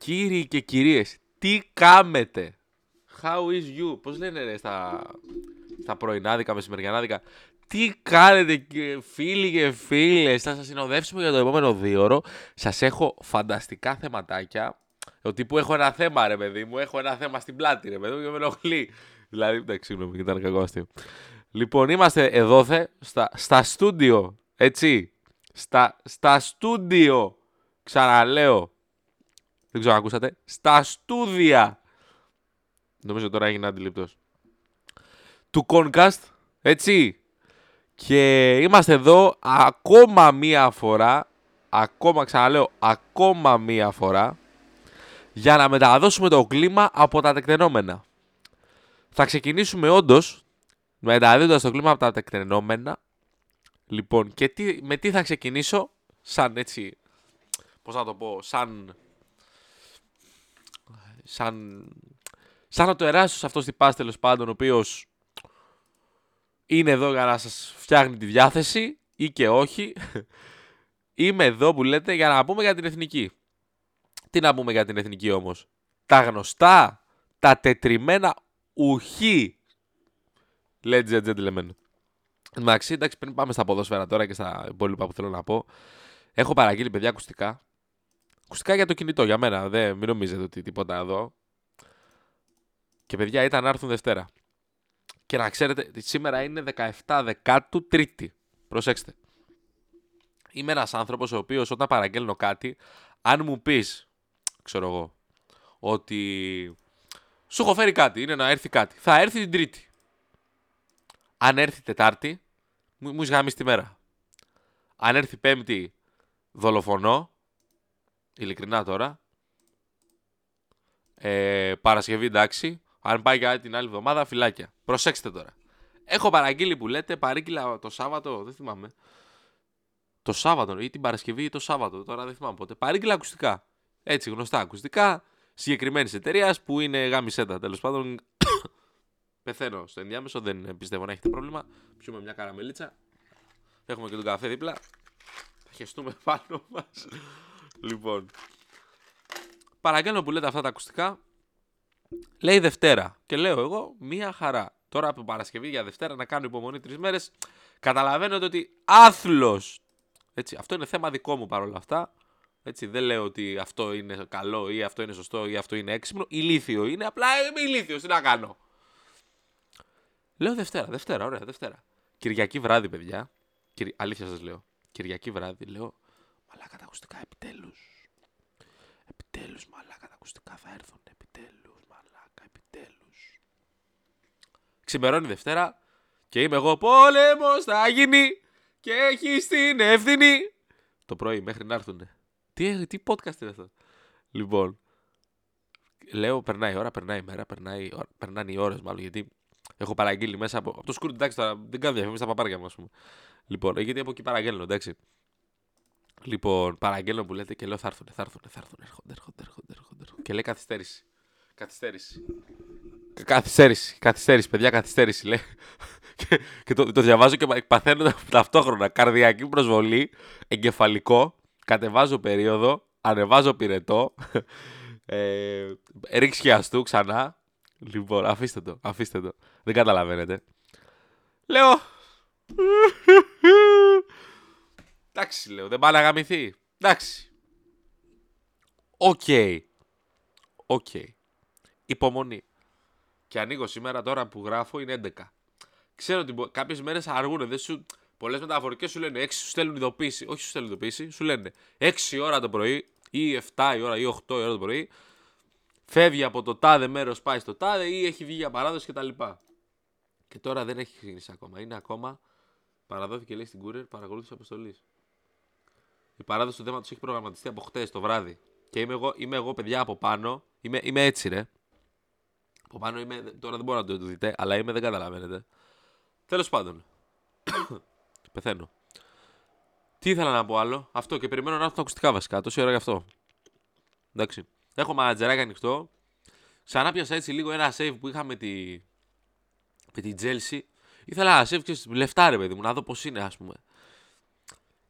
Κύριοι και κυρίες, τι κάμετε; How is you; Πώς λένε ρε στα, στα πρωινάδικα, μεσημεριανάδικα; Τι κάνετε και φίλοι και φίλες; Θα σας συνοδεύσουμε για το επόμενο δίωρο. Σας έχω φανταστικά θεματάκια. Ο τύπου έχω ένα θέμα ρε παιδί μου. Έχω ένα θέμα στην πλάτη ρε παιδί μου και με ενοχλεί. Δηλαδή, εντάξει, συγγνώμη, ήταν κακό αστείο. Λοιπόν, είμαστε εδώ στα, στα στούντιο, έτσι. Στα, στα στούντιο. Ξαναλέω. Δεν ξέρω αν ακούσατε. Στα στούδια. Νομίζω τώρα έγινε αντιληπτός. Του Concast, έτσι. Και είμαστε εδώ ακόμα μία φορά. Ακόμα ξαναλέω, ακόμα μία φορά. Για να μεταδώσουμε το κλίμα από τα τεκτενόμενα. Θα ξεκινήσουμε όντως μεταδίδοντας το κλίμα από τα τεκτενόμενα. Λοιπόν, και τι, με τι θα ξεκινήσω, σαν έτσι. Πώς να το πω, σαν. Σαν. Σαν να το εράσω αυτός στην πάση τέλος πάντων, ο οποίος είναι εδώ για να σας φτιάχνει τη διάθεση ή και όχι. Είμαι εδώ που λέτε για να πούμε για την εθνική. Τι να πούμε για την εθνική όμως; Τα γνωστά, τα τετριμένα ουχή. Ladies and gentlemen. Εντάξει, εντάξει, πριν πάμε στα ποδόσφαιρα τώρα και στα υπόλοιπα που θέλω να πω. Έχω παραγγείλει παιδιά ακουστικά. Ακουστικά για το κινητό, για μένα. Δεν, μην νομίζετε ότι τίποτα εδώ. Και παιδιά ήταν να έρθουν Δευτέρα. Και να ξέρετε, σήμερα είναι 17 Δεκάτου Τρίτη. Προσέξτε. Είμαι ένας άνθρωπος ο οποίος όταν παραγγέλνω κάτι, αν μου πεις, ξέρω εγώ, ότι σου έχω φέρει κάτι, είναι να έρθει κάτι. Θα έρθει την Τρίτη. Αν έρθει Τετάρτη, μου, μου γάμισει τη μέρα. Αν έρθει Πέμπτη, δολοφονώ. Ειλικρινά τώρα. Ε, Παρασκευή εντάξει. Αν πάει για την άλλη εβδομάδα, φυλάκια. Προσέξτε τώρα. Έχω παραγγείλει που λέτε, παρήγγειλα το Σάββατο, δεν θυμάμαι. Το Σάββατο ή την Παρασκευή ή το Σάββατο, τώρα δεν θυμάμαι πότε. Παρήγγειλα ακουστικά. Έτσι, γνωστά ακουστικά συγκεκριμένης εταιρείας που είναι γάμισέτα τέλος πάντων. Πεθαίνω στο ενδιάμεσο, δεν πιστεύω να έχετε πρόβλημα. Πιούμε μια καραμελίτσα. Έχουμε και τον καφέ δίπλα. Θα χεστούμε πάνω μας. Λοιπόν. Παραγγέλνω που λέτε αυτά τα ακουστικά. Λέει Δευτέρα. Και λέω εγώ μία χαρά. Τώρα από Παρασκευή για Δευτέρα να κάνω υπομονή τρεις μέρες. Καταλαβαίνετε ότι άθλος. Έτσι, αυτό είναι θέμα δικό μου παρόλα αυτά. Έτσι, δεν λέω ότι αυτό είναι καλό ή αυτό είναι σωστό ή αυτό είναι έξυπνο. Ηλίθιο είναι. Απλά είμαι ηλίθιος. Τι να κάνω; Λέω Δευτέρα, Δευτέρα, ωραία, Δευτέρα. Κυριακή βράδυ, παιδιά. Κυρι... Αλήθεια σας λέω. Κυριακή βράδυ λέω. Μαλάκα τα ακουστικά επιτέλους. Επιτέλους, μαλάκα τα ακουστικά θα έρθουν. Επιτέλους, μαλάκα, επιτέλους. Ξημερώνει Δευτέρα και είμαι εγώ. Πόλεμος θα γίνει και έχει την ευθύνη. Το πρωί μέχρι να έρθουν. Τι, τι podcast είναι αυτό; Λοιπόν, λέω περνάει η ώρα, περνάει η μέρα, περνάει, περνάνε οι ώρες μάλλον γιατί έχω παραγγείλει μέσα από, από το σκούρ. Εντάξει, τώρα δεν κάνω διαφήμιση στα παπάρια μου, ας πούμε. Λοιπόν, γιατί από εκεί παραγγέλνω, εντάξει. Λοιπόν, παραγγέλνω που λέτε και λέω θα έρθουν, θα έρθουν, θα έρθουν, έρχονται, έρχονται, έρχονται, έρχονται. Και λέει καθυστέρηση. Καθυστέρηση. Καθυστέρηση, καθυστέρηση, παιδιά, καθυστέρηση λέει. και, και το, το διαβάζω και παθαίνω ταυτόχρονα. Καρδιακή προσβολή, εγκεφαλικό, κατεβάζω περίοδο, ανεβάζω πυρετό, ε, ρίξει αστού ξανά. Λοιπόν, αφήστε το, αφήστε το. Δεν καταλαβαίνετε. Λέω. Εντάξει, λέω, δεν πάει να γαμηθεί. Εντάξει. OK. OK. Υπομονή. Και ανοίγω σήμερα τώρα που γράφω είναι 11. Ξέρω ότι κάποιες μέρες αργούν. Δεν σου, Πολλές μεταφορικές σου λένε 6 σου στέλνουν ειδοποίηση. Όχι σου στέλνουν ειδοποίηση, σου λένε 6 ώρα το πρωί ή 7 η ώρα ή 8 η ώρα το πρωί. Φεύγει από το τάδε μέρος, πάει στο τάδε ή έχει βγει για παράδοση κτλ. Και, και τώρα δεν έχει ξεκινήσει ακόμα. Είναι ακόμα. Παραδόθηκε λέει στην Courier παρακολούθηση αποστολής. Η παράδοση του θέματος έχει προγραμματιστεί από χτες το βράδυ. Και είμαι εγώ, είμαι εγώ παιδιά από πάνω. Είμαι, είμαι έτσι ρε. Από πάνω είμαι. Τώρα δεν μπορώ να το δείτε, αλλά είμαι, δεν καταλαβαίνετε. Τέλος πάντων. Πεθαίνω. Τι ήθελα να πω άλλο; Αυτό και περιμένω να έρθουν τα ακουστικά βασικά. Τόση ώρα γι' αυτό. Εντάξει. Έχω μαγατζεράκι ανοιχτό. Ξανά πιάσα έτσι λίγο ένα save που είχα με τη. με την Chelsea. Ήθελα να save και λεφτά ρε παιδί μου, να δω πώς είναι, ας πούμε.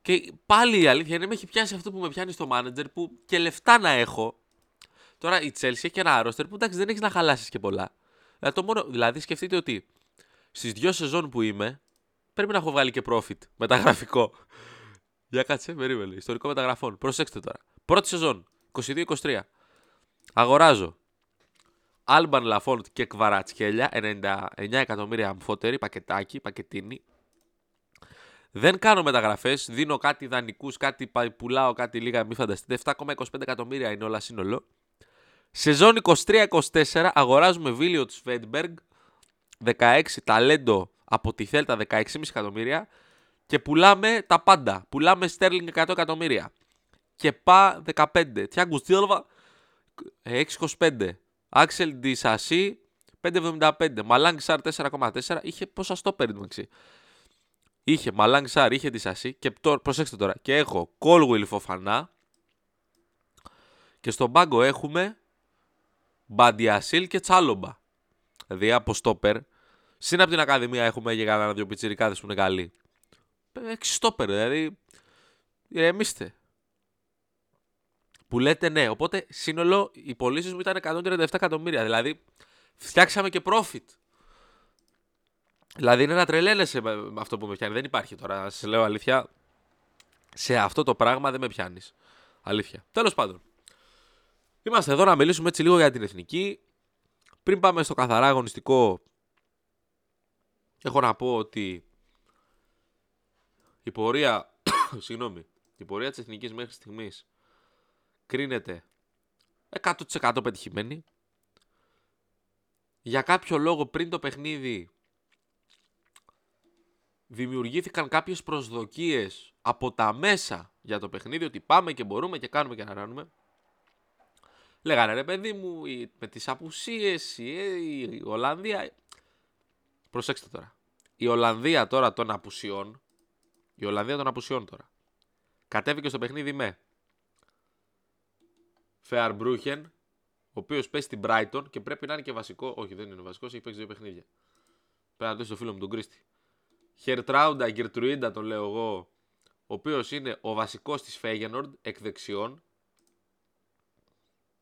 Και πάλι η αλήθεια είναι με έχει πιάσει αυτό που με πιάνει στο manager που και λεφτά να έχω. Τώρα η Chelsea έχει και ένα roster που εντάξει δεν έχεις να χαλάσεις και πολλά. Δηλαδή, το μόνο, δηλαδή σκεφτείτε ότι στις δύο σεζόν που είμαι πρέπει να έχω βγάλει και profit μεταγραφικό. Για κάτσε, περίμενε. Ιστορικό μεταγραφών. Προσέξτε τώρα. Πρώτη σεζόν, 22-23. Αγοράζω Άλμπαν Λαφόντ και Κβαρατσχέλια, 99 εκατομμύρια αμφότεροι, πακετάκι, πακετίνι. Δεν κάνω μεταγραφές, δίνω κάτι δανεικούς, κάτι πουλάω, κάτι λίγα, μην φανταστείτε. 7,25 εκατομμύρια είναι όλα σύνολο. Σεζόν 23-24 αγοράζουμε Βίλιο Σβέντμπεργκ, 16 ταλέντο από τη Θέλτα 16,5 εκατομμύρια και πουλάμε τα πάντα. Πουλάμε Στέρλινγκ 100 εκατομμύρια. Και πά 15. Τιάγκου Σίλβα 6,25. Άξελ Ντισασί 5,75. Μαλάνγκ Σάρ 4,4. Είχε πόσα στο περίπτωση. Είχε Μαλάνγκ Σάρ, είχε Ντισασί. Και τώρα, προσέξτε τώρα. Και έχω Κόλγουιλ Φοφανά. Και στον πάγκο έχουμε Μπαντιασίλ και Τσάλομπα. Δηλαδή από στόπερ. Συν από την Ακαδημία έχουμε για κανένα δύο πιτσιρικάδες που είναι καλοί. Έξι στόπερ, δηλαδή. Ηρεμήστε. Που λέτε ναι. Οπότε σύνολο οι πωλήσεις μου ήταν 137 εκατομμύρια. Δηλαδή φτιάξαμε και profit. Δηλαδή είναι να τρελαίνεσαι με αυτό που με πιάνει. Δεν υπάρχει τώρα. Σε λέω αλήθεια. Σε αυτό το πράγμα δεν με πιάνεις. Αλήθεια. Τέλος πάντων. Είμαστε εδώ να μιλήσουμε έτσι λίγο για την εθνική. Πριν πάμε στο καθαρά αγωνιστικό, έχω να πω ότι η πορεία, συγγνώμη, η πορεία της εθνικής μέχρι στιγμής κρίνεται 100% πετυχημένη. Για κάποιο λόγο πριν το παιχνίδι δημιουργήθηκαν κάποιες προσδοκίες από τα μέσα για το παιχνίδι ότι πάμε και μπορούμε και κάνουμε και να ράνουμε. Λέγανε ρε παιδί μου με τις απουσίες η, η Ολλανδία... Προσέξτε τώρα. Η Ολλανδία τώρα των απουσιών η Ολλανδία των απουσιών τώρα κατέβηκε στο παιχνίδι με Φεαρμπρούχεν, ο οποίος παίζει στην Brighton και πρέπει να είναι και βασικό. Όχι, δεν είναι βασικός, έχει παίξει δύο παιχνίδια. Πρέπει να το στο φίλο μου τον Κρίστη. Χερτράουντα Γκερτρουίντα τον λέω εγώ, ο οποίος είναι ο βασικός της Φέγενορντ εκ δεξιών.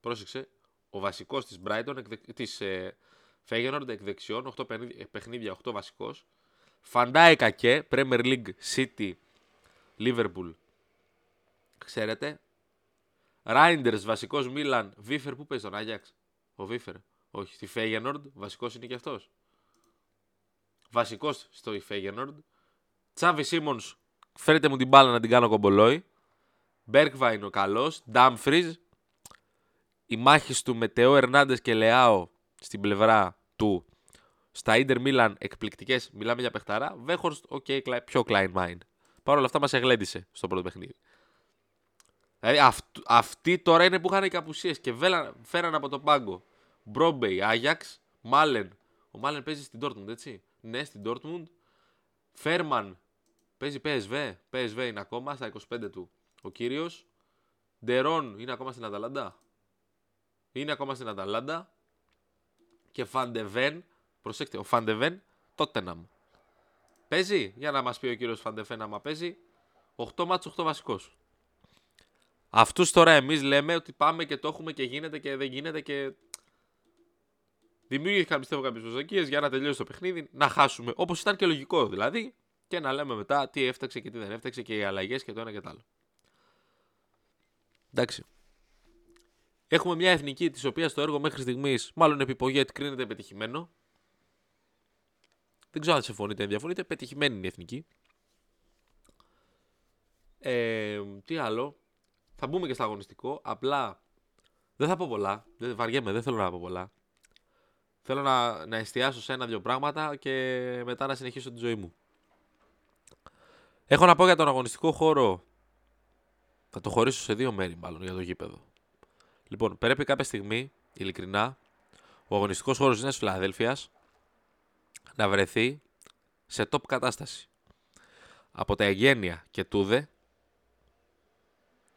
Πρόσεξε, ο βασικός της Brighton, της ε, Φέγενορντ εκ δεξιών, 8 παιχνίδια, 8 βασικός. Φαντάικα και Premier League City Liverpool. Ξέρετε, Ράιντερς, βασικός Μίλαν. Βίφερ, πού παίζει τον Άγιαξ; Ο Βίφερ. Όχι, στη Φέγενορντ, βασικός είναι και αυτός. Βασικός στο Φέγενορντ. Τσάβι Σίμονς, φέρετε μου την μπάλα να την κάνω κομπολόι. Μπέρκβα είναι ο καλός. Ντάμφριζ. Οι μάχε του με Τεό Ερνάντες και Λεάο στην πλευρά του. Στα Ιντερ Μίλαν εκπληκτικές. Μιλάμε για παιχταρά. Βέχορστ, οκ, okay, πιο Klein Mind. Παρ' όλα αυτά μας εγλέντισε στο πρώτο παιχνίδι. Δηλαδή αυ, αυτοί τώρα είναι που είχαν και απουσίε και φέραν από τον πάγκο. Μπρόμπεϊ, Άγιαξ, Μάλεν. Ο Μάλεν παίζει στην Dortmund, έτσι. Ναι, στην Dortmund. Φέρμαν παίζει PSV. PSV είναι ακόμα στα 25 του. Ο κύριος. Ντερόν είναι ακόμα στην Αταλάντα. Είναι ακόμα στην Αταλάντα. Και Φαντεβέν. Προσέξτε, ο Φαντεβέν Τότεναμ. Παίζει, για να μας πει ο κύριος Φαντεβέν άμα παίζει. 8 μάτσο 8 βασικός. Αυτούς τώρα εμείς λέμε ότι πάμε και το έχουμε και γίνεται και δεν γίνεται και. Δημιούργηκαν πιστεύω κάποιες προσδοκίες για να τελειώσει το παιχνίδι, να χάσουμε. Όπως ήταν και λογικό δηλαδή, και να λέμε μετά τι έφταξε και τι δεν έφταξε και οι αλλαγές και το ένα και το άλλο. Εντάξει. Έχουμε μια εθνική της οποίας το έργο μέχρι στιγμής, μάλλον επί Πογέτ, κρίνεται πετυχημένο. Δεν ξέρω αν συμφωνείτε ή διαφωνείτε. Πετυχημένη είναι η εθνική. Ε, τι άλλο. Θα μπούμε και στο αγωνιστικό. Απλά δεν θα πω πολλά. Δεν βαριέμαι, δεν θέλω να πω πολλά. Θέλω να, να εστιάσω σε ένα-δύο πράγματα και μετά να συνεχίσω τη ζωή μου. Έχω να πω για τον αγωνιστικό χώρο. Θα το χωρίσω σε δύο μέρη, μάλλον για το γήπεδο. Λοιπόν, πρέπει κάποια στιγμή, ειλικρινά, ο αγωνιστικός χώρος της Νέας Φιλαδέλφια να βρεθεί σε top κατάσταση. Από τα εγγένεια και τούδε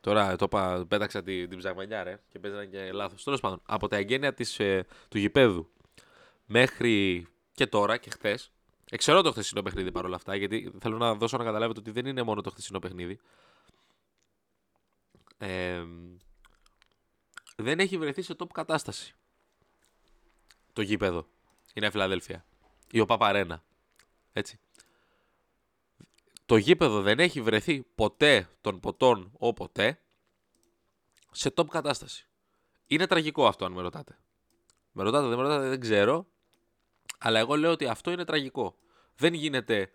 Τώρα το είπα, πέταξα την, την ψαγμανιά ρε και παίζανε και λάθος. Τέλος πάντων, από τα εγγένεια της, ε, του γηπέδου μέχρι και τώρα και χθες. Εξαιρώ το χθεσινό παιχνίδι παρόλα αυτά, γιατί θέλω να δώσω να καταλάβετε ότι δεν είναι μόνο το χθεσινό παιχνίδι. Ε, δεν έχει βρεθεί σε top κατάσταση. Το γήπεδο. Η Νέα Φιλαδέλφια. Ή ο Παπαρένα. Έτσι. Το γήπεδο δεν έχει βρεθεί ποτέ των ποτών όποτε σε top κατάσταση. Είναι τραγικό αυτό αν με ρωτάτε. Με ρωτάτε, δεν με ρωτάτε, δεν ξέρω. Αλλά εγώ λέω ότι αυτό είναι τραγικό. Δεν γίνεται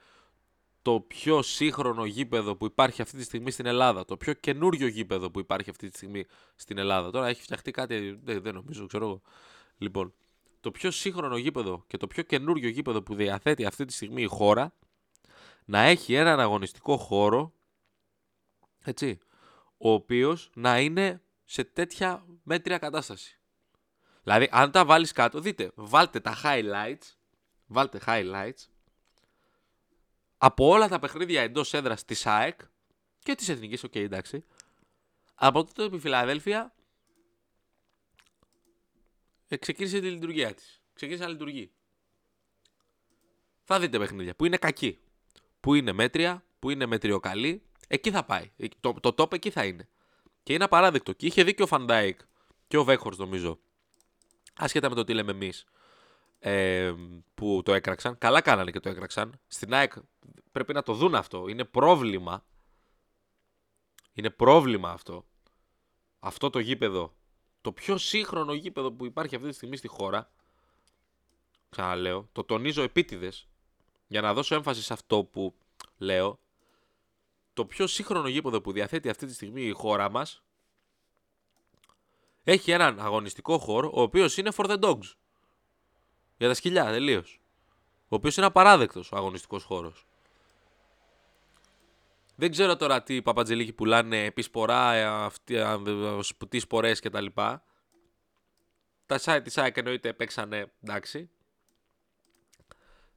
το πιο σύγχρονο γήπεδο που υπάρχει αυτή τη στιγμή στην Ελλάδα. Το πιο καινούριο γήπεδο που υπάρχει αυτή τη στιγμή στην Ελλάδα. Τώρα έχει φτιαχτεί κάτι, δεν, δεν νομίζω, ξέρω εγώ. Λοιπόν, το πιο σύγχρονο γήπεδο και το πιο καινούριο γήπεδο που διαθέτει αυτή τη στιγμή η χώρα να έχει έναν αγωνιστικό χώρο έτσι, ο οποίος να είναι σε τέτοια μέτρια κατάσταση. Δηλαδή, αν τα βάλεις κάτω, δείτε, βάλτε τα highlights, βάλτε highlights από όλα τα παιχνίδια εντός έδρας της ΑΕΚ και της Εθνικής, OK, okay, εντάξει. Από τότε που η Φιλαδέλφια ε, ξεκίνησε τη λειτουργία της. Ξεκίνησε να λειτουργεί. Θα δείτε παιχνίδια που είναι κακή. Που είναι μέτρια, που είναι μετριοκαλή. Εκεί θα πάει. Το, το top εκεί θα είναι. Και είναι απαράδεκτο. Και είχε δίκιο ο Φαν Ντάικ και ο Βέχορ, νομίζω. Άσχετα με το τι λέμε εμείς ε, που το έκραξαν. Καλά κάνανε και το έκραξαν. Στην ΑΕΚ πρέπει να το δουν αυτό. Είναι πρόβλημα. Είναι πρόβλημα αυτό. Αυτό το γήπεδο. Το πιο σύγχρονο γήπεδο που υπάρχει αυτή τη στιγμή στη χώρα. Ξαναλέω. Το τονίζω επίτηδες. Για να δώσω έμφαση σε αυτό που λέω. Το πιο σύγχρονο γήπεδο που διαθέτει αυτή τη στιγμή η χώρα μας έχει έναν αγωνιστικό χώρο ο οποίος είναι for the dogs. Για τα σκυλιά, τελείως. Ο οποίος είναι απαράδεκτος ο αγωνιστικός χώρος. Δεν ξέρω τώρα τι παπατζελίκοι πουλάνε επί σπορά, τι σπορές κτλ. Τα site τη ΑΕΚ εννοείται παίξανε εντάξει.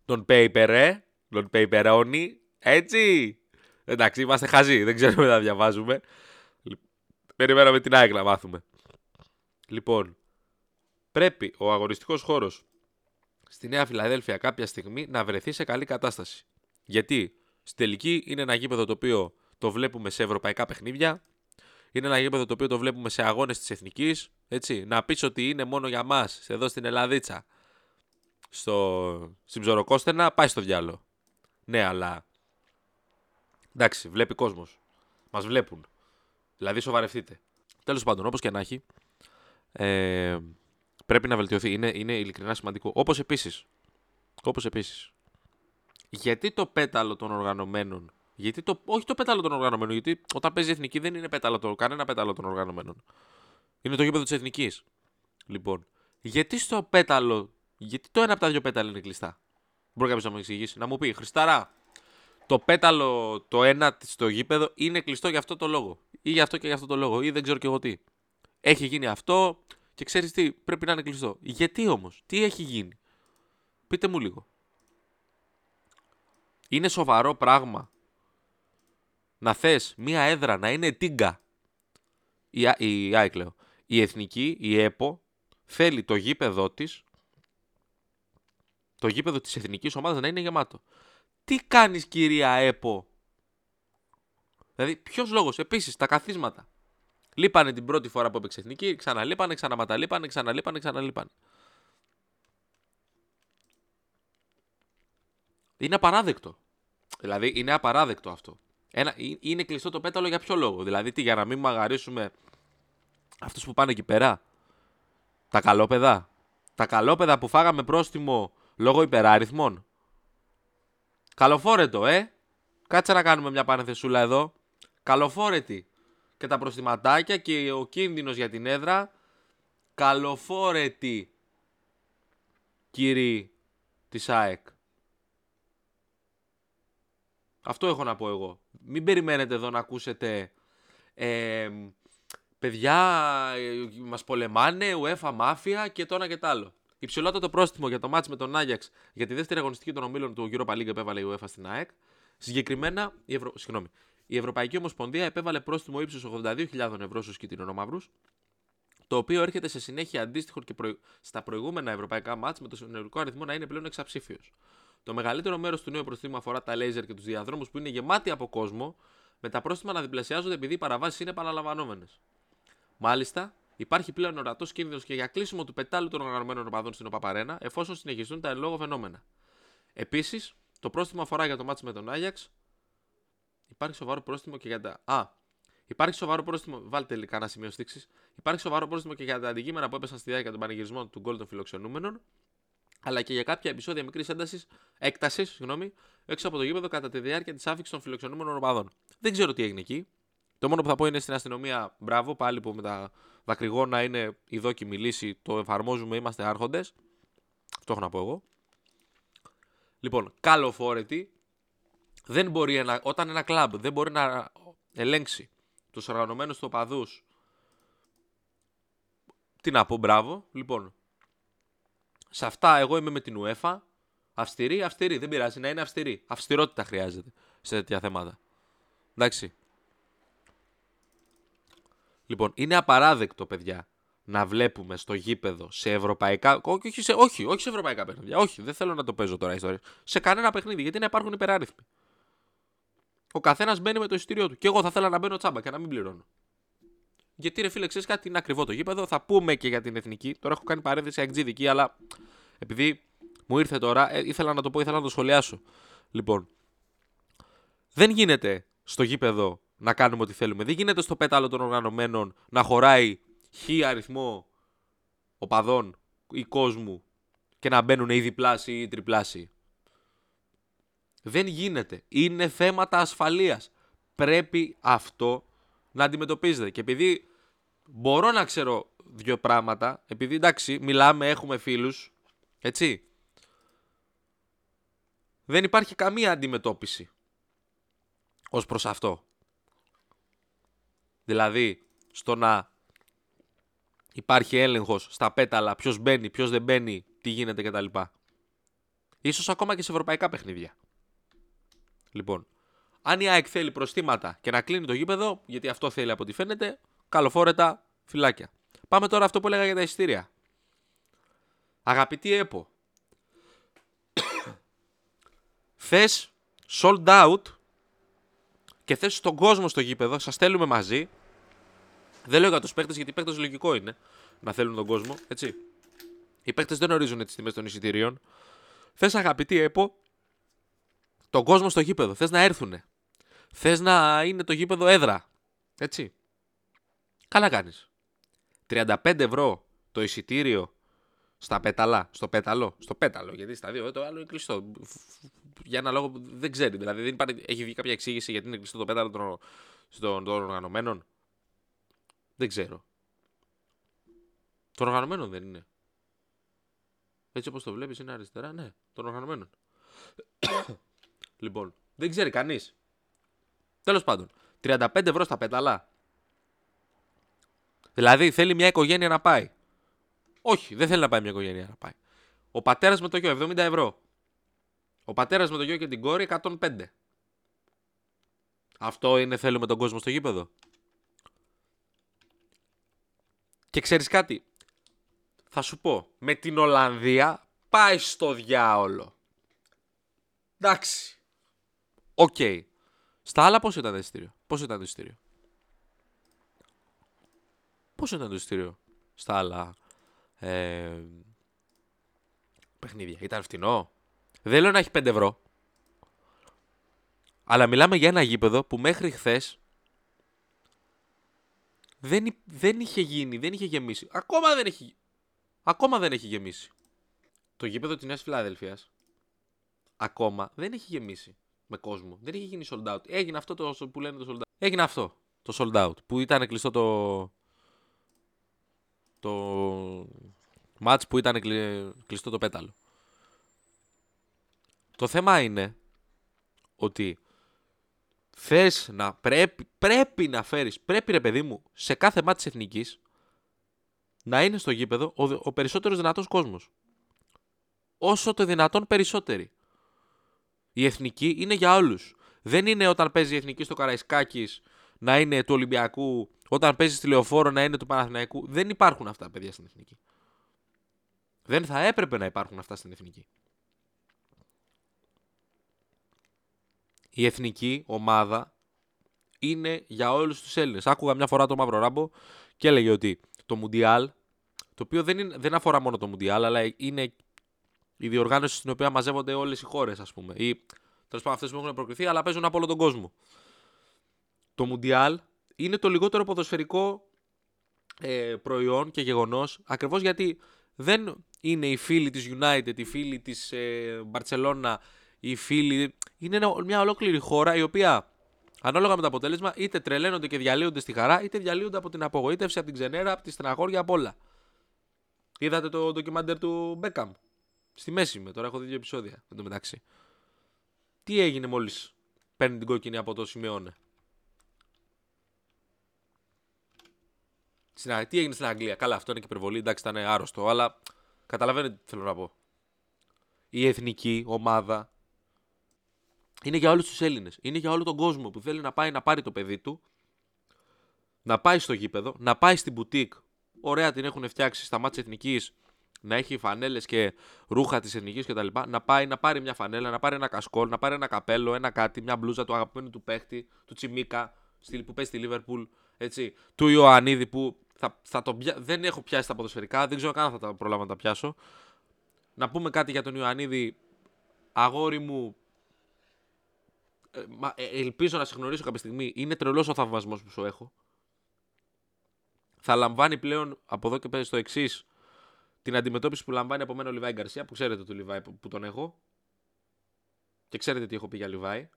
Τον paper, τον paperoni, έτσι. Εντάξει, είμαστε χαζοί, δεν ξέρουμε να διαβάζουμε. Περιμέναμε την ΑΕΚ να μάθουμε. Λοιπόν, πρέπει ο αγωνιστικός χώρος στη Νέα Φιλαδέλφια κάποια στιγμή να βρεθεί σε καλή κατάσταση. Γιατί στη τελική είναι ένα γήπεδο το οποίο το βλέπουμε σε ευρωπαϊκά παιχνίδια, είναι ένα γήπεδο το οποίο το βλέπουμε σε αγώνες της εθνικής. Να πεις ότι είναι μόνο για μας εδώ στην Ελλαδίτσα, στο... στην Ψωροκόστενα, πάει στο διάλογο. Ναι, αλλά. Εντάξει, βλέπει κόσμος. Μας βλέπουν. Δηλαδή, σοβαρευτείτε. Τέλος πάντων, όπως και να έχει. Ε, πρέπει να βελτιωθεί. Είναι, είναι ειλικρινά σημαντικό. Όπως επίσης. Όπως επίσης, γιατί το πέταλο των οργανωμένων. Γιατί το, όχι το πέταλο των οργανωμένων, γιατί όταν παίζει εθνική δεν είναι πέταλο το, κανένα πέταλο των οργανωμένων. Είναι το γήπεδο της εθνικής. Λοιπόν, γιατί στο πέταλο, γιατί το ένα από τα δύο πέταλα είναι κλειστά; Μπορεί κάποιος να μου εξηγήσει, να μου πει, Χρισταρά, το πέταλο το ένα στο γήπεδο είναι κλειστό για αυτό το λόγο. Ή για αυτό και για αυτό το λόγο. Ή δεν ξέρω και εγώ τι. Έχει γίνει αυτό, και ξέρεις τι, πρέπει να είναι κλειστό. Γιατί όμως, τι έχει γίνει; Πείτε μου λίγο. Είναι σοβαρό πράγμα να θες μία έδρα να είναι τίγκα. Η, η, η, η εθνική, η ΕΠΟ, θέλει το γήπεδό της, το γήπεδο της εθνικής ομάδας να είναι γεμάτο. Τι κάνεις κυρία ΕΠΟ; Δηλαδή ποιος λόγος, επίσης τα καθίσματα. Λείπανε την πρώτη φορά που έπαιξε εθνική, ξαναλείπανε, ξαναματαλείπανε, ξαναλείπανε, ξαναλείπανε. Είναι απαράδεκτο. Δηλαδή είναι απαράδεκτο αυτό. Ένα, είναι κλειστό το πέταλο για ποιο λόγο; Δηλαδή τι, για να μην μαγαρίσουμε αυτούς που πάνε εκεί πέρα; Τα καλόπεδα. Τα καλόπεδα που φάγαμε πρόστιμο λόγω υπεράριθμων. Καλοφόρετο, ε. Κάτσε να κάνουμε μια πανεθεσούλα εδώ. Καλοφόρετη και τα προστιματάκια και ο κίνδυνος για την έδρα καλοφόρετη κύριοι της ΑΕΚ. Αυτό έχω να πω εγώ. Μην περιμένετε εδώ να ακούσετε ε, παιδιά μας πολεμάνε, UEFA μάφια και το ένα και το άλλο. Υψηλότερο πρόστιμο για το μάτς με τον Άγιαξ για τη δεύτερη αγωνιστική των ομίλων του Europa League επέβαλε η UEFA στην ΑΕΚ. Συγκεκριμένα, η Ευρω... Συγγνώμη, η Ευρωπαϊκή Ομοσπονδία επέβαλε πρόστιμο ύψους 82.000 ευρώ στους κυτρινομαύρου, το οποίο έρχεται σε συνέχεια αντίστοιχο και στα προηγούμενα ευρωπαϊκά μάτς με το συνολικό αριθμό να είναι πλέον εξαψήφιος. Το μεγαλύτερο μέρος του νέου προστίμου αφορά τα λέιζερ και τους διαδρόμους που είναι γεμάτοι από κόσμο, με τα πρόστιμα να διπλασιάζονται επειδή οι παραβάσεις είναι επαναλαμβανόμενες. Μάλιστα, υπάρχει πλέον ορατός κίνδυνος και για κλείσιμο του πετάλου των οργανωμένων οπαδών στην ΟΠΑΠΑΡΕΝΑ εφόσον συνεχιστούν τα εν λόγω φαινόμενα. Επίσης, το πρόστιμο αφορά για το μάτι με τον Άγιαξ. Υπάρχει σοβαρό πρόστιμο και για τα. Α, Υπάρχει σοβαρό πρόστιμο. Βάλτε τελικά ένα σημείο στήξη. Υπάρχει σοβαρό πρόστιμο και για τα αντικείμενα που έπεσαν στη διάρκεια των πανηγυρισμών του γκολ των φιλοξενούμενων, αλλά και για κάποια επεισόδια μικρής έντασης, έκτασης, συγγνώμη, έξω από το γήπεδο κατά τη διάρκεια της άφηξης των φιλοξενούμενων οπαδών. Δεν ξέρω τι έγινε εκεί. Το μόνο που θα πω είναι στην αστυνομία, μπράβο, πάλι που με τα δακρυγόνα είναι η δόκιμη λύση, το εφαρμόζουμε, είμαστε άρχοντες. Αυτό έχω να πω εγώ. Λοιπόν, καλοφόρετη. Δεν μπορεί ένα, όταν ένα κλαμπ δεν μπορεί να ελέγξει τους οργανωμένους τοπαδούς τι να πω, μπράβο. Λοιπόν, σε αυτά εγώ είμαι με την UEFA. Αυστηρή, αυστηρή. Δεν πειράζει να είναι αυστηρή. Αυστηρότητα χρειάζεται σε τέτοια θέματα. Εντάξει. Λοιπόν, είναι απαράδεκτο, παιδιά, να βλέπουμε στο γήπεδο σε ευρωπαϊκά. Όχι, σε, όχι, όχι σε ευρωπαϊκά παιχνίδια. Όχι, δεν θέλω να το παίζω τώρα ιστορία. Σε κανένα παιχνίδι, γιατί να υπάρχουν υπεράριθμοι. Ο καθένας μπαίνει με το εισιτήριό του. Και εγώ θα ήθελα να μπαίνω τσάμπα και να μην πληρώνω. Γιατί ρε φίλε, ξέρεις κάτι είναι ακριβό το γήπεδο. Θα πούμε και για την εθνική. Τώρα έχω κάνει παρένθεση αγγλική, αλλά επειδή μου ήρθε τώρα, ε, ήθελα να το πω, ήθελα να το σχολιάσω. Λοιπόν, δεν γίνεται στο γήπεδο να κάνουμε ό,τι θέλουμε. Δεν γίνεται στο πέταλο των οργανωμένων να χωράει χι αριθμό οπαδών ή κόσμου και να μπαίνουν ή διπλάσιοι ή τριπλάσιοι. Δεν γίνεται. Είναι θέματα ασφαλείας. Πρέπει αυτό να αντιμετωπίζετε. Και επειδή μπορώ να ξέρω δύο πράγματα, επειδή εντάξει μιλάμε, έχουμε φίλους, έτσι. Δεν υπάρχει καμία αντιμετώπιση ως προς αυτό. Δηλαδή, στο να υπάρχει έλεγχος στα πέταλα, ποιος μπαίνει, ποιος δεν μπαίνει, τι γίνεται κτλ. Ίσως ακόμα και σε ευρωπαϊκά παιχνίδια. Λοιπόν, αν η ΑΕΚ θέλει προστήματα και να κλείνει το γήπεδο, γιατί αυτό θέλει από ό,τι φαίνεται, καλοφόρετα φυλάκια. Πάμε τώρα αυτό που έλεγα για τα ειστήρια. Αγαπητή ΕΠΟ, θες sold out και θες τον κόσμο στο γήπεδο, σας στέλνουμε μαζί. Δεν λέω για τους παίκτες γιατί οι παίκτες λογικό είναι να θέλουν τον κόσμο, έτσι. Οι παίκτες δεν ορίζουν τις τιμές των εισιτηρίων. Θες αγαπητή ΕΠΟ τον κόσμο στο γήπεδο. Θες να έρθουν. Θες να είναι το γήπεδο έδρα. Έτσι. Καλά κάνεις. 35 ευρώ το εισιτήριο στα πέταλα, στο πέταλο, στο πέταλο, γιατί στα δύο το άλλο είναι κλειστό. Για ένα λόγο δεν ξέρει. Δηλαδή δεν υπάρχει, έχει βγει κάποια εξήγηση γιατί είναι κλειστό το πέταλο των, των, των οργανωμένων. Δεν ξέρω. Των οργανωμένων δεν είναι. Έτσι όπως το βλέπεις είναι αριστερά, ναι, των οργανωμένων. Λοιπόν, δεν ξέρει κανείς. Τέλος πάντων, 35 ευρώ στα πέταλα. Δηλαδή θέλει μια οικογένεια να πάει. Όχι, δεν θέλει να πάει μια οικογένεια να πάει. Ο πατέρας με το γιο 70 ευρώ. Ο πατέρας με το γιο και την κόρη 105. Αυτό είναι θέλουμε τον κόσμο στο γήπεδο. Και ξέρεις κάτι. Θα σου πω. Με την Ολλανδία πάει στο διάολο. Εντάξει. OK. Okay. Στα άλλα πώς ήταν το εισιτήριο; Πώς ήταν το εισιτήριο; Πώς ήταν το εισιτήριο στα άλλα ε, παιχνίδια; Ήταν φτηνό. Δεν λέω να έχει 5 ευρώ. Αλλά μιλάμε για ένα γήπεδο που μέχρι χθες δεν, δεν είχε γίνει, δεν είχε γεμίσει. Ακόμα δεν έχει, ακόμα δεν έχει γεμίσει. Το γήπεδο της Νέας Φιλαδέλφειας ακόμα δεν έχει γεμίσει με κόσμο. Δεν είχε γίνει sold out. Έγινε αυτό το, που λένε το sold out. Έγινε αυτό το sold out. Που ήταν κλειστό το. Το match που ήταν κλειστό το πέταλο. Το θέμα είναι ότι θες να πρέπει, πρέπει να φέρεις, πρέπει ρε παιδί μου, σε κάθε μάτι της εθνικής να είναι στο γήπεδο ο, ο περισσότερος δυνατός κόσμος. Όσο το δυνατόν περισσότεροι. Η εθνική είναι για όλους. Δεν είναι όταν παίζει η εθνική στο Καραϊσκάκης να είναι του Ολυμπιακού, όταν παίζει στη Λεωφόρο να είναι του Παναθηναϊκού. Δεν υπάρχουν αυτά παιδιά στην εθνική. Δεν θα έπρεπε να υπάρχουν αυτά στην εθνική. Η εθνική ομάδα είναι για όλους τους Έλληνες. Άκουγα μια φορά το Μαύρο Ράμπο και έλεγε ότι το Μουντιάλ, το οποίο δεν, είναι, δεν αφορά μόνο το Μουντιάλ, αλλά είναι η διοργάνωση στην οποία μαζεύονται όλες οι χώρες, ας πούμε. Ή τέλος πάντων αυτές που έχουν προκριθεί, αλλά παίζουν από όλο τον κόσμο. Το Μουντιάλ είναι το λιγότερο ποδοσφαιρικό ε, προϊόν και γεγονός, ακριβώς γιατί δεν είναι οι φίλοι της United, οι φίλοι της ε, Barcelona, οι φίλοι. Είναι μια ολόκληρη χώρα η οποία ανάλογα με το αποτέλεσμα είτε τρελαίνονται και διαλύονται στη χαρά, είτε διαλύονται από την απογοήτευση, από την ξενέρα, από τη στεναχώρια, από όλα. Είδατε το ντοκιμάντερ του Μπέκαμ; Στη μέση με, τώρα έχω δει δύο επεισόδια εν τω μεταξύ. Τι έγινε μόλις παίρνει την κόκκινη από το Σιμεώνε; Τι έγινε στην Αγγλία; Καλά, αυτό είναι και υπερβολή. Εντάξει, ήταν άρρωστο, αλλά καταλαβαίνετε τι θέλω να πω. Η εθνική ομάδα είναι για όλους τους Έλληνες. Είναι για όλο τον κόσμο που θέλει να πάει να πάρει το παιδί του, να πάει στο γήπεδο, να πάει στην μπουτίκ. Ωραία την έχουν φτιάξει στα μάτια εθνικής, να έχει φανέλες και ρούχα της εθνική κτλ. Να πάει να πάρει μια φανέλα, να πάρει ένα κασκόλ, να πάρει ένα καπέλο, ένα κάτι, μια μπλούζα του αγαπημένου του παίχτη, του Τσιμίκα, που παίζει στη Λίβερπουλ, έτσι, του Ιωαννίδη που θα, θα το, δεν έχω πιάσει τα ποδοσφαιρικά, δεν ξέρω καν αν θα τα προλάβω να τα πιάσω. Να πούμε κάτι για τον Ιωαννίδη. Αγόρι μου, ε, ε, ελπίζω να σε γνωρίσω κάποια στιγμή. Είναι τρελός ο θαυμασμός που σου έχω. Θα λαμβάνει πλέον από εδώ και πέρα στο εξής την αντιμετώπιση που λαμβάνει από μένα ο Λιβάη Γκαρσία, που ξέρετε του Λιβάη που, τον έχω. Και ξέρετε τι έχω πει για Λιβάη.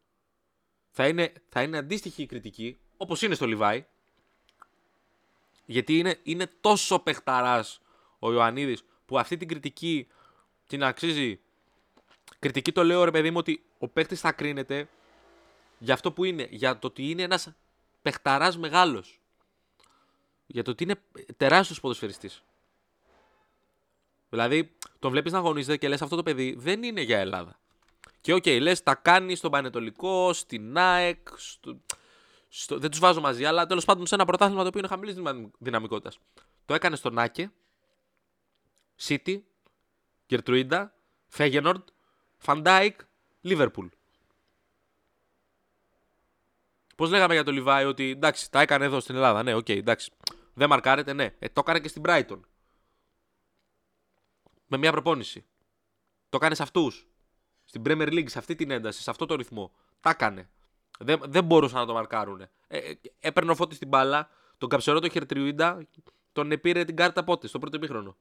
Θα είναι, θα είναι αντίστοιχη η κριτική, όπως είναι στο Λιβάη. Γιατί είναι, είναι τόσο παιχταράς ο Ιωαννίδης που αυτή την κριτική την αξίζει. Κριτική το λέω ρε παιδί μου ότι ο παίχτης θα κρίνεται για αυτό που είναι. Για το ότι είναι ένας παιχταράς μεγάλος. Για το ότι είναι τεράστιος ποδοσφαιριστής. Δηλαδή, τον βλέπεις να αγωνίζεται και λες αυτό το παιδί δεν είναι για Ελλάδα. Και OK, okay, λες, τα κάνει στον Πανετολικό, στην ΑΕΚ. Στο... Στο... Δεν τους βάζω μαζί, αλλά τέλος πάντων σε ένα πρωτάθλημα το οποίο είναι χαμηλής δυναμικότητας. Το έκανε στον Άκε, City, Γερτρουίντα, Φέγενορντ, Φαντάικ, Λίβερπουλ. Πώς λέγαμε για το Λιβάη ότι εντάξει, τα έκανε εδώ στην Ελλάδα. Ναι, OK, okay, εντάξει. Δεν μαρκάρεται, ναι. Ε, το έκανε και στην Brighton. Με μια προπόνηση. Το έκανε σε αυτούς. Στην Premier League, σε αυτή την ένταση, σε αυτό το ρυθμό. Τα έκανε. Δεν, δεν μπορούσαν να το μαρκάρουν. Ε, ε, έπαιρνε ο φώτης στην μπάλα, τον καψερό το Χερτριουίντα, τον πήρε την κάρτα πότε, στο πρώτο επίχρονο.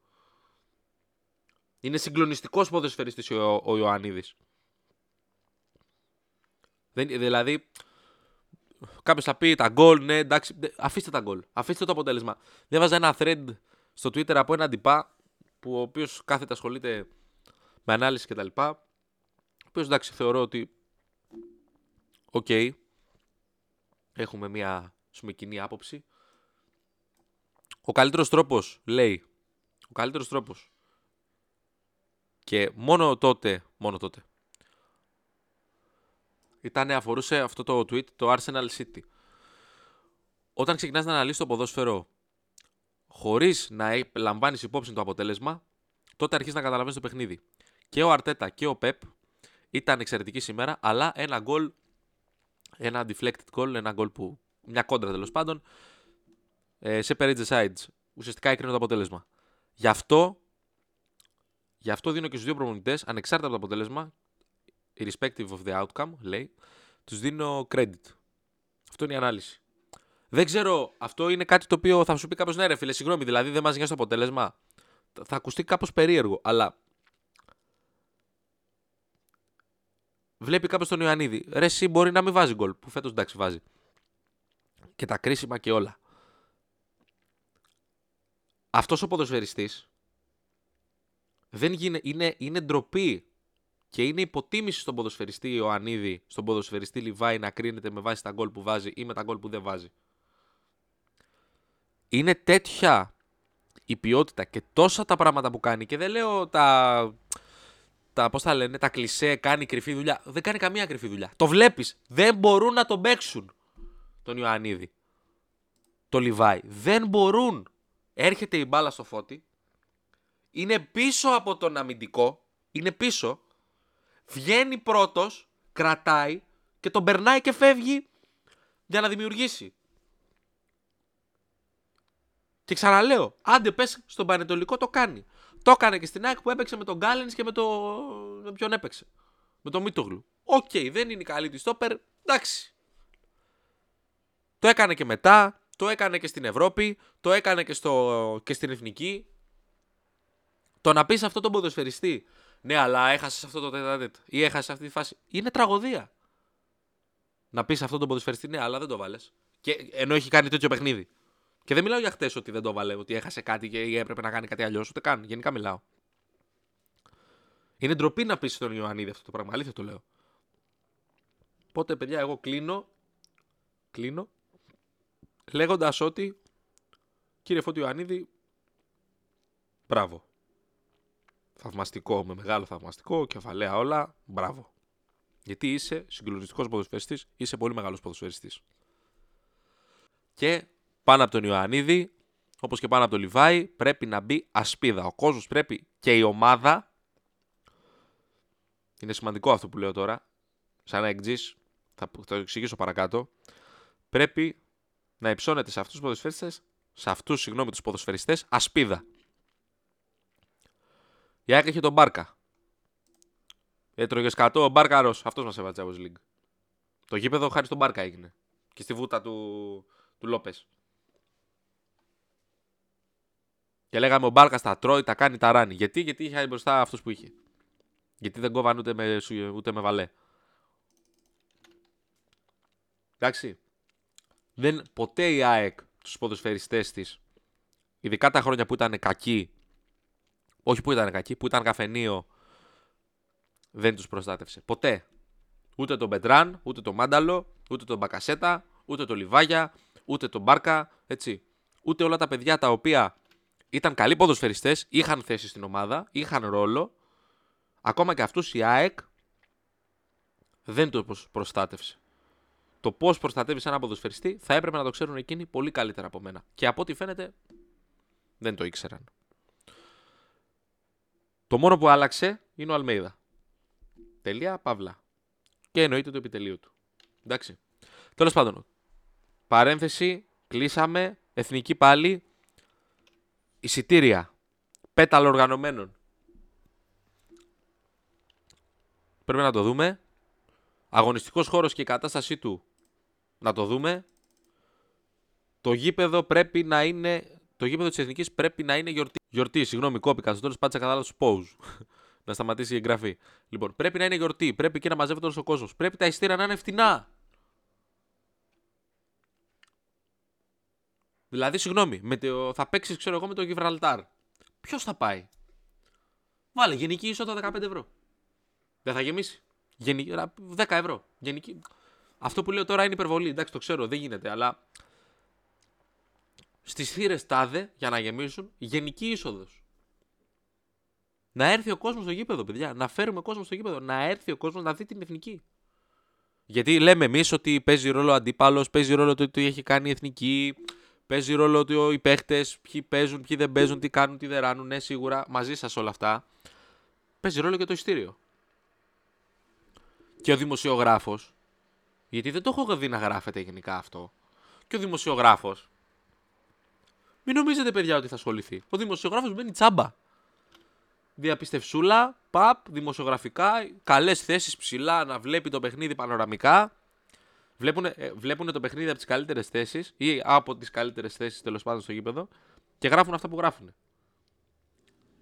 Είναι συγκλονιστικός ποδοσφαιριστής ο, ο Ιωαννίδη. Δηλαδή, Κάποιος θα πει τα γκολ, ναι, εντάξει. Αφήστε τα γκολ. Αφήστε το αποτέλεσμα. Διάβαζα ένα thread στο Twitter από έναν τυπά που ο οποίος κάθεται ασχολείται με ανάλυση κτλ. Ο οποίος εντάξει, θεωρώ ότι. Οκ. έχουμε μια πούμε, κοινή άποψη. Ο καλύτερος τρόπος, λέει, ο καλύτερος τρόπος και μόνο τότε, μόνο τότε, ήταν, αφορούσε αυτό το tweet το Arsenal City. Όταν ξεκινάς να αναλύσεις το ποδόσφαιρο χωρίς να λαμβάνεις υπόψη το αποτέλεσμα, τότε αρχίζεις να καταλαβαίνεις το παιχνίδι. Και ο Αρτέτα και ο Πεπ ήταν εξαιρετικοί σήμερα, αλλά ένα γκολ, ένα deflected goal, ένα γκολ που, μια κόντρα τέλος πάντων, ε, σε the sides. Ουσιαστικά έκρινε το αποτέλεσμα. Γι' αυτό, γι αυτό δίνω και στους δύο προπονητές, ανεξάρτητα από το αποτέλεσμα, irrespective of the outcome, λέει, τους δίνω credit. Αυτό είναι η ανάλυση. Δεν ξέρω, αυτό είναι κάτι το οποίο θα σου πει κάποιος ναι, ρε φίλε, συγγνώμη, δηλαδή δεν μας νοιάζει το αποτέλεσμα. Θα ακουστεί κάπως περίεργο, αλλά. Βλέπει κάποιος τον Ιωαννίδη. Ρε, εσύ μπορεί να μην βάζει γκολ, που φέτος εντάξει βάζει. Και τα κρίσιμα και όλα. Αυτός ο ποδοσφαιριστής δεν είναι, είναι ντροπή και είναι υποτίμηση στον ποδοσφαιριστή Ιωαννίδη, στον ποδοσφαιριστή Λιβάη να κρίνεται με βάση τα γκολ που βάζει ή με τα γκολ που δεν βάζει. Είναι τέτοια η ποιότητα και τόσα τα πράγματα που κάνει και δεν λέω τα, τα πώς θα λένε, τα κλισέ, κάνει κρυφή δουλειά. Δεν κάνει καμία κρυφή δουλειά. Το βλέπεις. Δεν μπορούν να τον παίξουν τον Ιωαννίδη. Το Λιβάη. Δεν μπορούν. Έρχεται η μπάλα στο φώτι. Είναι πίσω από τον αμυντικό. Είναι πίσω βγαίνει πρώτος, κρατάει και τον περνάει και φεύγει για να δημιουργήσει. Και ξαναλέω, άντε πες στον Πανετολικό το κάνει. Το έκανε και στην ΑΕΚ που έπαιξε με τον Γκάλεν και με, το... με ποιον έπαιξε. Με τον Μίτογλου. OK, okay, δεν είναι η καλή του στόπερ. Εντάξει. Το έκανε και μετά. Το έκανε και στην Ευρώπη. Το έκανε και, στο... και στην Εθνική. Το να πεις αυτό τον ποδοσφαιριστή. Ναι, αλλά έχασες αυτό το τέταρτο ή έχασες αυτή τη φάση. Είναι τραγωδία. Να πεις αυτό τον ποδοσφαιριστή, ναι, αλλά δεν το βάλες. Και ενώ έχει κάνει τέτοιο παιχνίδι. Και δεν μιλάω για χτες ότι δεν το βάλε, ότι έχασε κάτι και έπρεπε να κάνει κάτι αλλιώς. Ούτε καν. Γενικά μιλάω. Είναι ντροπή να πεις στον Ιωαννίδη αυτό το πράγμα. Αλήθεια το λέω. Οπότε, παιδιά, εγώ κλείνω. Κλείνω. Λέγοντας ότι. Κύριε Φώτη Ιωαννίδη. Μπράβο. Θαυμαστικό, με μεγάλο θαυμαστικό, κεφαλαία όλα. Μπράβο. Γιατί είσαι συγκλονιστικός ποδοσφαιριστής, είσαι πολύ μεγάλος ποδοσφαιριστής. Και πάνω από τον Ιωαννίδη, όπως και πάνω από τον Λιβάη, πρέπει να μπει ασπίδα. Ο κόσμος πρέπει και η ομάδα. Είναι σημαντικό αυτό που λέω τώρα. Σαν εκτζή, θα, θα το εξηγήσω παρακάτω. Πρέπει να υψώνεται σε αυτούς τους ποδοσφαιριστές, σε αυτούς, συγγνώμη, τους ποδοσφαιριστές, ασπίδα. Η Άκη είχε τον Μπάρκα. Έτρωγε σκατό ο Μπάρκαρος. Αυτός μας έβαλε Champions League. Το γήπεδο χάρη στον Μπάρκα έγινε. Και στη βούτα του, του Λόπες. Και λέγαμε ο Μπάρκα τα τρώει, τα κάνει, τα ράνει. Γιατί, γιατί είχε μπροστά αυτό που είχε. Γιατί δεν κόβαν ούτε με, ούτε με βαλέ. Εντάξει. Δεν, ποτέ η ΑΕΚ τους ποδοσφαιριστές της, ειδικά τα χρόνια που ήταν κακοί, όχι που ήταν κακοί, που ήταν καφενείο, δεν τους προστάτευσε. Ποτέ. Ούτε τον Μπετράν, ούτε τον Μάνταλο, ούτε τον Μπακασέτα, ούτε τον Λιβάγια, ούτε τον Μπάρκα, έτσι. Ούτε όλα τα παιδιά τα οποία ήταν καλοί ποδοσφαιριστές, είχαν θέση στην ομάδα, είχαν ρόλο. Ακόμα και αυτούς η ΑΕΚ δεν το προστάτευσε. Το πώς προστατεύει ένα ποδοσφαιριστή θα έπρεπε να το ξέρουν εκείνοι πολύ καλύτερα από μένα. Και από ό,τι φαίνεται δεν το ήξεραν. Το μόνο που άλλαξε είναι ο Αλμέιδα. Τελεία, παύλα. Και εννοείται το επιτελείο του. Εντάξει. Τέλος πάντων. Παρένθεση, κλείσαμε. Εθνική πάλι εισιτήρια, πέταλο οργανωμένων. Πρέπει να το δούμε. Αγωνιστικός χώρος και η κατάστασή του να το δούμε. Το γήπεδο πρέπει να είναι. Το γήπεδο της Εθνικής πρέπει να είναι γιορτή. Γιορτή, συγγνώμη, κόπηκα. Στο τέλος πάτησα κατά λάθο pause. να σταματήσει η εγγραφή. Λοιπόν, πρέπει να είναι γιορτή. Πρέπει και να μαζεύεται όλος ο κόσμος. Πρέπει τα ειστήρια να είναι φτηνά. Δηλαδή, συγγνώμη, με το, θα παίξεις, ξέρω εγώ, με το Γιβραλτάρ. Ποιος θα πάει; Βάλε γενική είσοδο 15 ευρώ. Δεν θα γεμίσει. Γενική, 10 ευρώ. Γενική. Αυτό που λέω τώρα είναι υπερβολή. Εντάξει, το ξέρω, δεν γίνεται, αλλά. Στις θύρες τάδε, για να γεμίσουν, γενική είσοδος. Να έρθει ο κόσμος στο γήπεδο, παιδιά. Να φέρουμε κόσμο στο γήπεδο. Να έρθει ο κόσμος να δει την εθνική. Γιατί λέμε εμείς ότι παίζει ρόλο αντίπαλος, παίζει ρόλο το ότι έχει κάνει η εθνική. Παίζει ρόλο ότι οι παίχτες, ποιοι παίζουν, ποιοι δεν παίζουν, τι κάνουν, τι δεν ράνουν. Ναι, σίγουρα μαζί σας όλα αυτά. Παίζει ρόλο και το ειστήριο. Και ο δημοσιογράφος. Γιατί δεν το έχω δει να γράφεται γενικά αυτό. Και ο δημοσιογράφος. Μην νομίζετε, παιδιά, ότι θα ασχοληθεί. Ο δημοσιογράφος μπαίνει τσάμπα. Διαπιστευσούλα, παπ, δημοσιογραφικά, καλές θέσεις ψηλά να βλέπει το παιχνίδι πανοραμικά. Βλέπουν, ε, βλέπουν το παιχνίδι από τις καλύτερες θέσεις ή από τις καλύτερες θέσεις τέλος πάντων στο γήπεδο και γράφουν αυτά που γράφουν.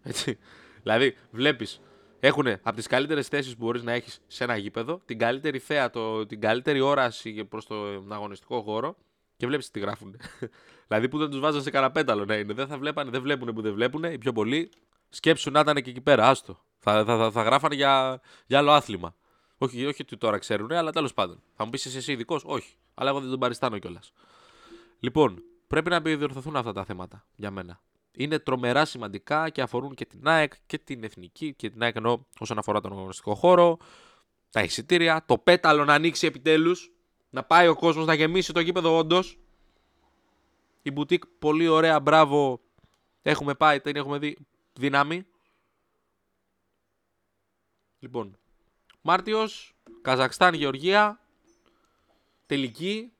Έτσι. Δηλαδή, βλέπεις, έχουν από τις καλύτερες θέσεις που μπορείς να έχεις σε ένα γήπεδο, την καλύτερη θέα, το, την καλύτερη όραση προς τον αγωνιστικό χώρο και βλέπεις τι γράφουν. δηλαδή, που δεν τους βάζουν σε κανένα να είναι. Δεν θα βλέπανε, δεν βλέπουν που δεν βλέπουν. Οι πιο πολλοί σκέψουν να ήταν και εκεί πέρα. Άστο. Θα, θα, θα, θα γράφανε για, για άλλο άθλημα. Όχι, όχι ότι τώρα ξέρουν, αλλά τέλος πάντων. Θα μου πεις εσύ ειδικός, όχι. Αλλά εγώ δεν τον παριστάνω κιόλας. Λοιπόν, πρέπει να επιδιορθωθούν αυτά τα θέματα για μένα. Είναι τρομερά σημαντικά και αφορούν και την ΑΕΚ και την εθνική και την ΑΕΚ εννοώ όσον αφορά τον αγωνιστικό χώρο, τα εισιτήρια, το πέταλο να ανοίξει επιτέλους, να πάει ο κόσμος να γεμίσει το γήπεδο όντως. Η μπουτίκ πολύ ωραία, μπράβο. Έχουμε πάει, την έχουμε δει. Δύναμη. Λοιπόν, Μάρτιος, Καζακστάν, Γεωργία. Τελική.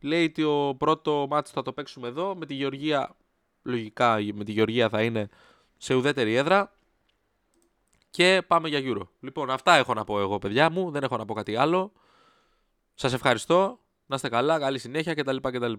Λέει ότι ο πρώτο μάτσο θα το παίξουμε εδώ. Με τη Γεωργία λογικά με τη Γεωργία θα είναι σε ουδέτερη έδρα. Και πάμε για Euro. Λοιπόν, αυτά έχω να πω εγώ, παιδιά μου. Δεν έχω να πω κάτι άλλο. Σας ευχαριστώ. Να είστε καλά, καλή συνέχεια κτλ. κτλ.